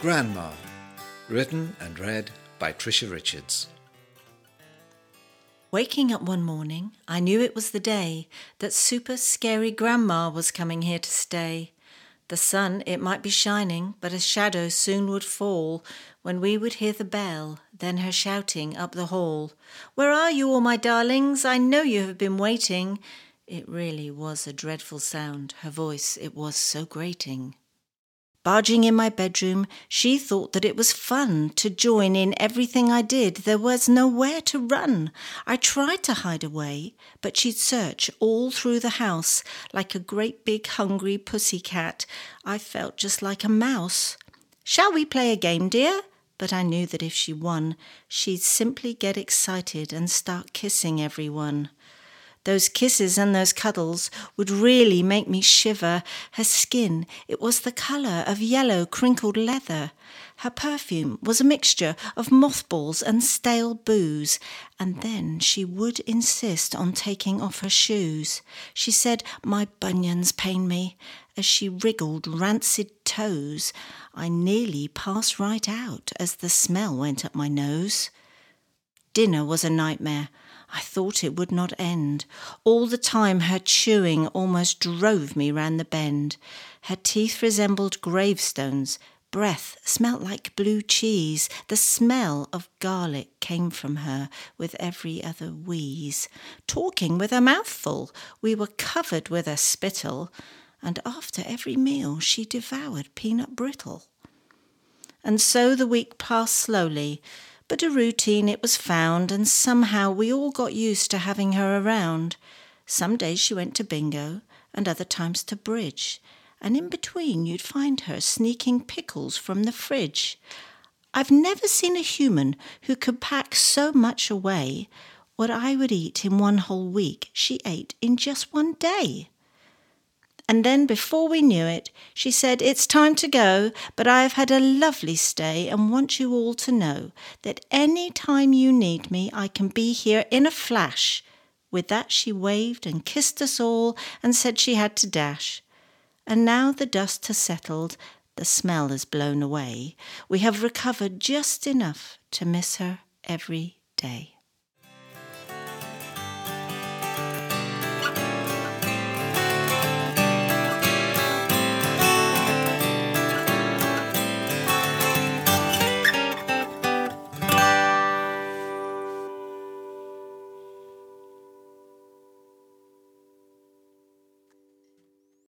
Grandma, written and read by Tricia Richards. Waking up one morning, I knew it was the day that super scary Grandma was coming here to stay. The sun, it might be shining, but a shadow soon would fall when we would hear the bell, then her shouting up the hall. Where are you all, my darlings? I know you have been waiting. It really was a dreadful sound. Her voice, it was so grating. Barging in my bedroom, she thought that it was fun to join in everything I did. There was nowhere to run. I tried to hide away, but she'd search all through the house like a great big hungry pussy cat. I felt just like a mouse. Shall we play a game, dear? But I knew that if she won, she'd simply get excited and start kissing everyone. Those kisses and those cuddles would really make me shiver. Her skin, it was the colour of yellow crinkled leather. Her perfume was a mixture of mothballs and stale booze. And then she would insist on taking off her shoes. She said, My bunions pain me. As she wriggled rancid toes, I nearly passed right out as the smell went up my nose. Dinner was a nightmare. I thought it would not end. All the time her chewing almost drove me round the bend. Her teeth resembled gravestones. Breath smelt like blue cheese. The smell of garlic came from her with every other wheeze. Talking with a mouthful, we were covered with a spittle, and after every meal she devoured peanut brittle. And so the week passed slowly but a routine it was found, and somehow we all got used to having her around. Some days she went to bingo, and other times to bridge, and in between you'd find her sneaking pickles from the fridge. I've never seen a human who could pack so much away. What I would eat in one whole week, she ate in just one day. And then, before we knew it, she said, It's time to go, but I have had a lovely stay and want you all to know that any time you need me, I can be here in a flash. With that, she waved and kissed us all and said she had to dash. And now the dust has settled, the smell has blown away. We have recovered just enough to miss her every day.